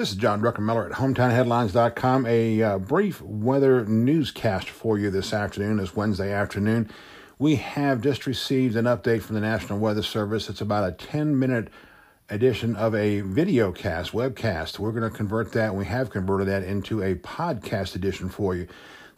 This is John Druckenmiller at HometownHeadlines.com. A uh, brief weather newscast for you this afternoon, this Wednesday afternoon. We have just received an update from the National Weather Service. It's about a 10 minute edition of a video cast, webcast. We're going to convert that, we have converted that into a podcast edition for you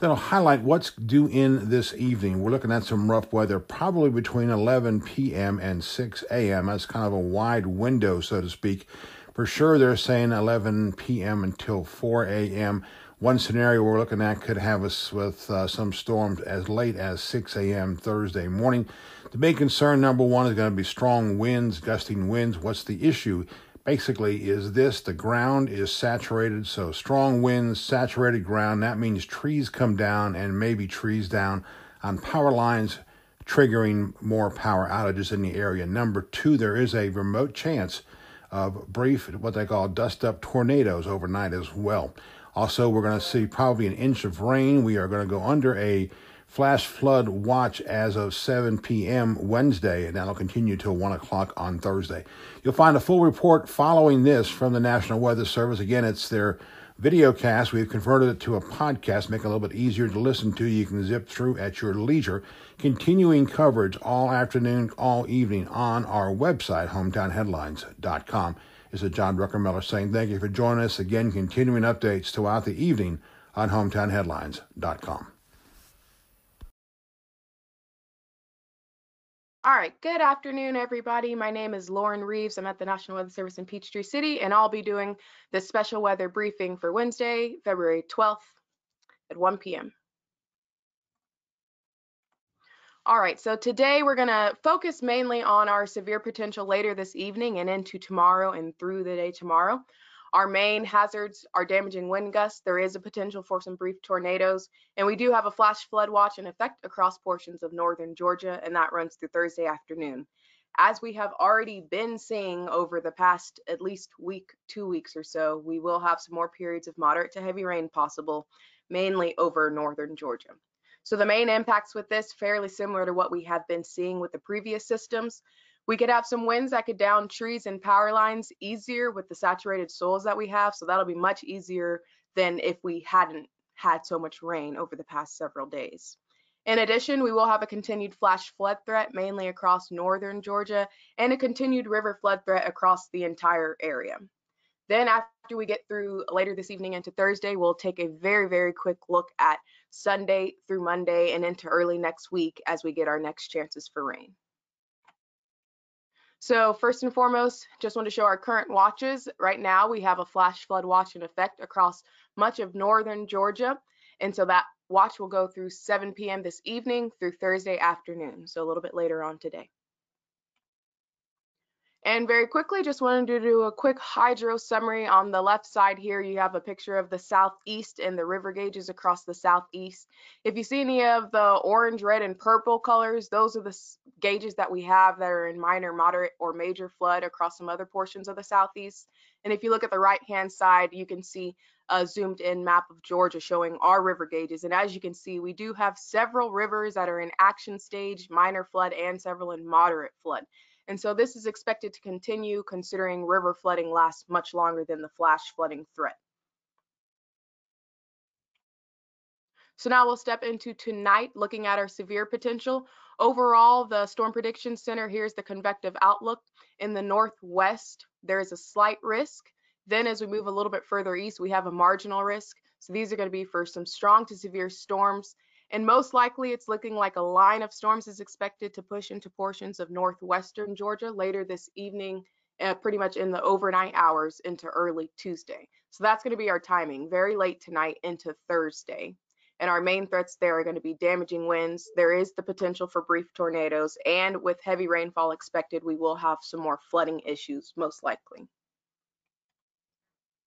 that'll highlight what's due in this evening. We're looking at some rough weather, probably between 11 p.m. and 6 a.m. That's kind of a wide window, so to speak. For sure, they're saying 11 p.m. until 4 a.m. One scenario we're looking at could have us with uh, some storms as late as 6 a.m. Thursday morning. The big concern, number one, is going to be strong winds, gusting winds. What's the issue? basically is this the ground is saturated so strong winds saturated ground that means trees come down and maybe trees down on power lines triggering more power outages in the area number two there is a remote chance of brief what they call dust up tornadoes overnight as well also we're going to see probably an inch of rain we are going to go under a Flash flood watch as of 7 p.m. Wednesday, and that'll continue till 1 o'clock on Thursday. You'll find a full report following this from the National Weather Service. Again, it's their video cast. We've converted it to a podcast, make it a little bit easier to listen to. You can zip through at your leisure. Continuing coverage all afternoon, all evening on our website, hometownheadlines.com. This is John Druckenmiller saying thank you for joining us. Again, continuing updates throughout the evening on hometownheadlines.com. All right, good afternoon, everybody. My name is Lauren Reeves. I'm at the National Weather Service in Peachtree City, and I'll be doing this special weather briefing for Wednesday, February 12th at 1 p.m. All right, so today we're going to focus mainly on our severe potential later this evening and into tomorrow and through the day tomorrow. Our main hazards are damaging wind gusts. There is a potential for some brief tornadoes, and we do have a flash flood watch in effect across portions of northern Georgia, and that runs through Thursday afternoon. As we have already been seeing over the past at least week, two weeks or so, we will have some more periods of moderate to heavy rain possible, mainly over northern Georgia. So the main impacts with this fairly similar to what we have been seeing with the previous systems. We could have some winds that could down trees and power lines easier with the saturated soils that we have. So that'll be much easier than if we hadn't had so much rain over the past several days. In addition, we will have a continued flash flood threat mainly across northern Georgia and a continued river flood threat across the entire area. Then after we get through later this evening into Thursday, we'll take a very, very quick look at Sunday through Monday and into early next week as we get our next chances for rain. So first and foremost, just want to show our current watches. Right now, we have a flash flood watch in effect across much of northern Georgia. And so that watch will go through 7 p.m. this evening through Thursday afternoon, so a little bit later on today. And very quickly, just wanted to do a quick hydro summary. On the left side here, you have a picture of the southeast and the river gauges across the southeast. If you see any of the orange, red, and purple colors, those are the gauges that we have that are in minor, moderate, or major flood across some other portions of the southeast. And if you look at the right-hand side, you can see a zoomed in map of Georgia showing our river gauges. And as you can see, we do have several rivers that are in action stage, minor flood, and several in moderate flood. And so this is expected to continue considering river flooding lasts much longer than the flash flooding threat. So now we'll step into tonight looking at our severe potential. Overall, the Storm Prediction Center, here's the convective outlook. In the northwest, there is a slight risk. Then as we move a little bit further east, we have a marginal risk. So these are going to be for some strong to severe storms and most likely it's looking like a line of storms is expected to push into portions of northwestern Georgia later this evening, uh, pretty much in the overnight hours into early Tuesday. So that's going to be our timing, very late tonight into Thursday. And our main threats there are going to be damaging winds. There is the potential for brief tornadoes, and with heavy rainfall expected, we will have some more flooding issues, most likely.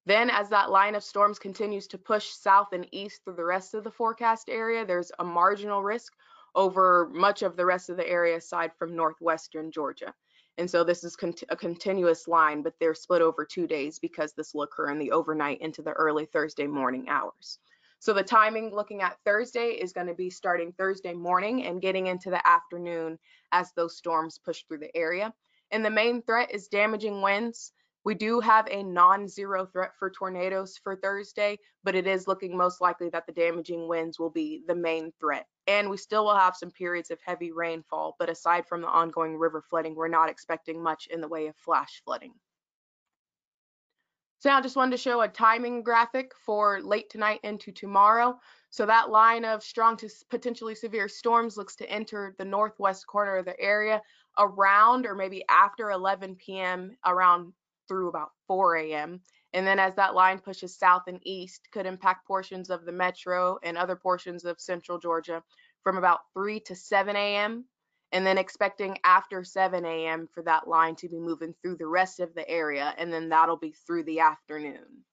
Then as that line of storms continues to push south and east through the rest of the forecast area, there's a marginal risk over much of the rest of the area aside from northwestern Georgia. And so this is a continuous line, but they're split over two days because this will occur in the overnight into the early Thursday morning hours. So the timing looking at Thursday is going to be starting Thursday morning and getting into the afternoon as those storms push through the area. And the main threat is damaging winds We do have a non-zero threat for tornadoes for Thursday, but it is looking most likely that the damaging winds will be the main threat. And we still will have some periods of heavy rainfall, but aside from the ongoing river flooding, we're not expecting much in the way of flash flooding. So now I just wanted to show a timing graphic for late tonight into tomorrow. So that line of strong to potentially severe storms looks to enter the northwest corner of the area around or maybe after 11 p.m. around through about 4 a.m. And then as that line pushes south and east, could impact portions of the metro and other portions of central Georgia from about 3 to 7 a.m. And then expecting after 7 a.m. for that line to be moving through the rest of the area. And then that'll be through the afternoon.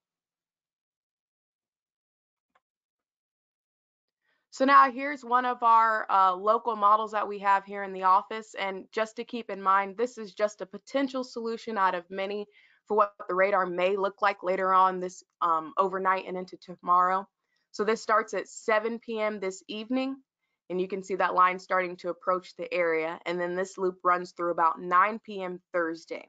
So now here's one of our uh, local models that we have here in the office. And just to keep in mind, this is just a potential solution out of many for what the radar may look like later on this um, overnight and into tomorrow. So this starts at 7 p.m. this evening, and you can see that line starting to approach the area. And then this loop runs through about 9 p.m. Thursday.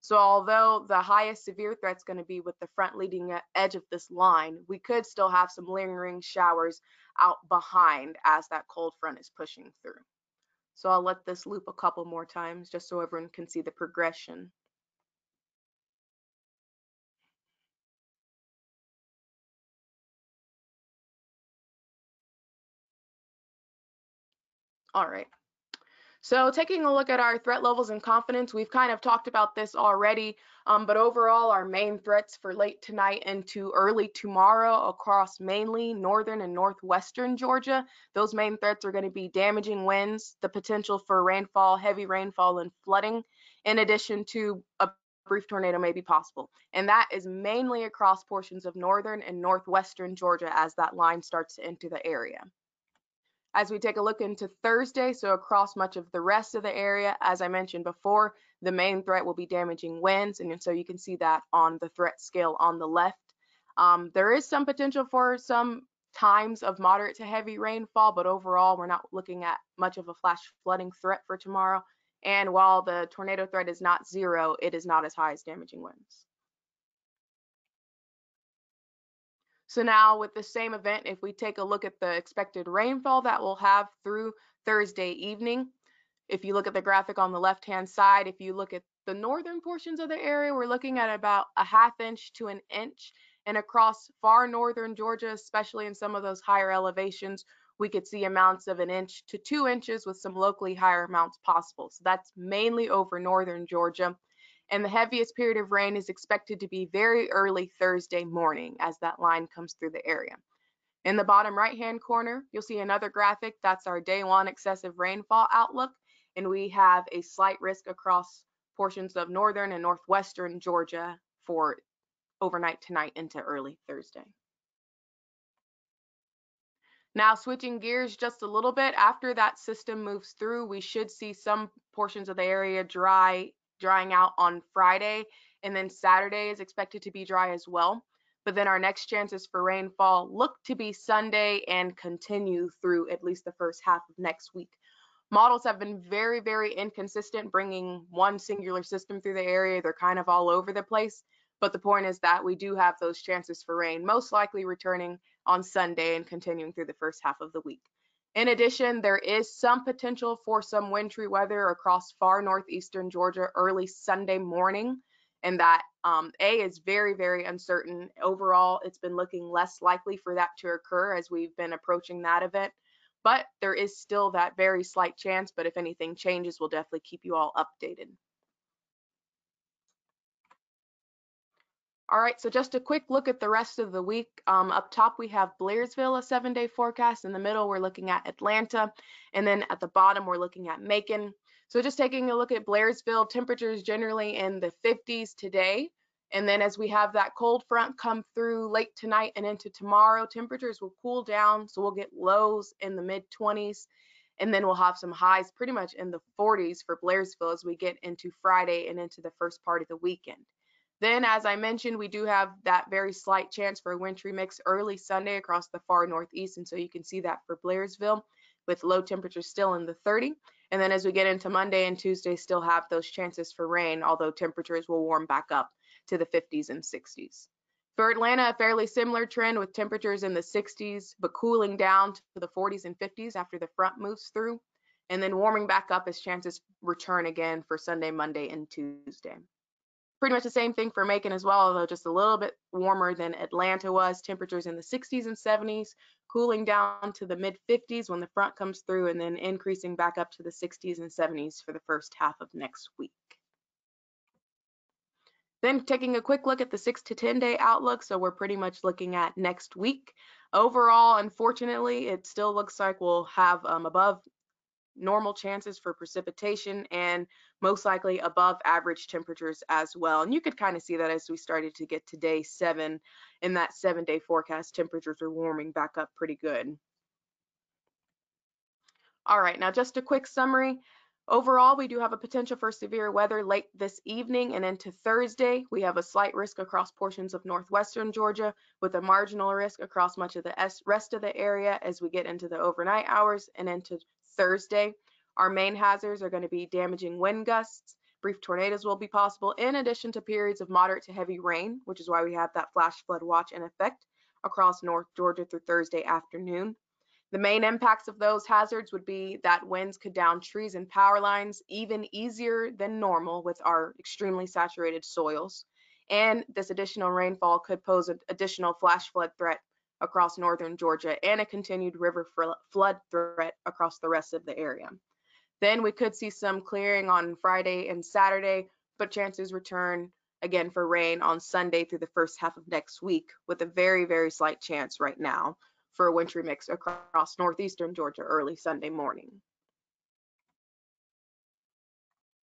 So although the highest severe threat is going to be with the front leading edge of this line, we could still have some lingering showers out behind as that cold front is pushing through. So I'll let this loop a couple more times just so everyone can see the progression. All right. So taking a look at our threat levels and confidence, we've kind of talked about this already, um, but overall our main threats for late tonight into early tomorrow across mainly northern and northwestern Georgia, those main threats are going to be damaging winds, the potential for rainfall, heavy rainfall and flooding, in addition to a brief tornado may be possible. And that is mainly across portions of northern and northwestern Georgia as that line starts to enter the area. As we take a look into Thursday, so across much of the rest of the area, as I mentioned before, the main threat will be damaging winds, and so you can see that on the threat scale on the left. Um, there is some potential for some times of moderate to heavy rainfall, but overall, we're not looking at much of a flash flooding threat for tomorrow. And while the tornado threat is not zero, it is not as high as damaging winds. So now with the same event, if we take a look at the expected rainfall that we'll have through Thursday evening, if you look at the graphic on the left-hand side, if you look at the northern portions of the area, we're looking at about a half inch to an inch. And across far northern Georgia, especially in some of those higher elevations, we could see amounts of an inch to two inches with some locally higher amounts possible. So that's mainly over northern Georgia and the heaviest period of rain is expected to be very early Thursday morning as that line comes through the area. In the bottom right hand corner, you'll see another graphic. That's our day one excessive rainfall outlook. And we have a slight risk across portions of northern and northwestern Georgia for overnight tonight into early Thursday. Now switching gears just a little bit, after that system moves through, we should see some portions of the area dry drying out on Friday, and then Saturday is expected to be dry as well. But then our next chances for rainfall look to be Sunday and continue through at least the first half of next week. Models have been very, very inconsistent, bringing one singular system through the area. They're kind of all over the place. But the point is that we do have those chances for rain, most likely returning on Sunday and continuing through the first half of the week. In addition, there is some potential for some wintry weather across far northeastern Georgia early Sunday morning, and that um, A is very, very uncertain. Overall, it's been looking less likely for that to occur as we've been approaching that event, but there is still that very slight chance. But if anything changes, we'll definitely keep you all updated. All right, so just a quick look at the rest of the week. Um, up top, we have Blairsville, a seven day forecast. In the middle, we're looking at Atlanta. And then at the bottom, we're looking at Macon. So just taking a look at Blairsville, temperatures generally in the 50s today. And then as we have that cold front come through late tonight and into tomorrow, temperatures will cool down. So we'll get lows in the mid 20s. And then we'll have some highs pretty much in the 40s for Blairsville as we get into Friday and into the first part of the weekend. Then, as I mentioned, we do have that very slight chance for a wintry mix early Sunday across the far northeast. And so you can see that for Blairsville with low temperatures still in the 30. And then as we get into Monday and Tuesday, still have those chances for rain, although temperatures will warm back up. to the 50s and 60s. For Atlanta, a fairly similar trend with temperatures in the 60s, but cooling down to the 40s and 50s after the front moves through, and then warming back up as chances return again for Sunday, Monday, and Tuesday. Pretty much the same thing for Macon as well, although just a little bit warmer than Atlanta was. Temperatures in the 60s and 70s, cooling down to the mid 50s when the front comes through, and then increasing back up to the 60s and 70s for the first half of next week. Then taking a quick look at the six to 10 day outlook. So we're pretty much looking at next week. Overall, unfortunately, it still looks like we'll have um, above normal chances for precipitation and most likely above average temperatures as well. And you could kind of see that as we started to get to day seven in that seven day forecast, temperatures are warming back up pretty good. All right, now just a quick summary. Overall, we do have a potential for severe weather late this evening and into Thursday. We have a slight risk across portions of northwestern Georgia with a marginal risk across much of the rest of the area as we get into the overnight hours and into Thursday. Our main hazards are going to be damaging wind gusts. Brief tornadoes will be possible in addition to periods of moderate to heavy rain, which is why we have that flash flood watch in effect across North Georgia through Thursday afternoon. The main impacts of those hazards would be that winds could down trees and power lines even easier than normal with our extremely saturated soils. And this additional rainfall could pose an additional flash flood threat across northern Georgia and a continued river flood threat across the rest of the area. Then we could see some clearing on Friday and Saturday, but chances return again for rain on Sunday through the first half of next week with a very, very slight chance right now for a wintry mix across northeastern Georgia early Sunday morning.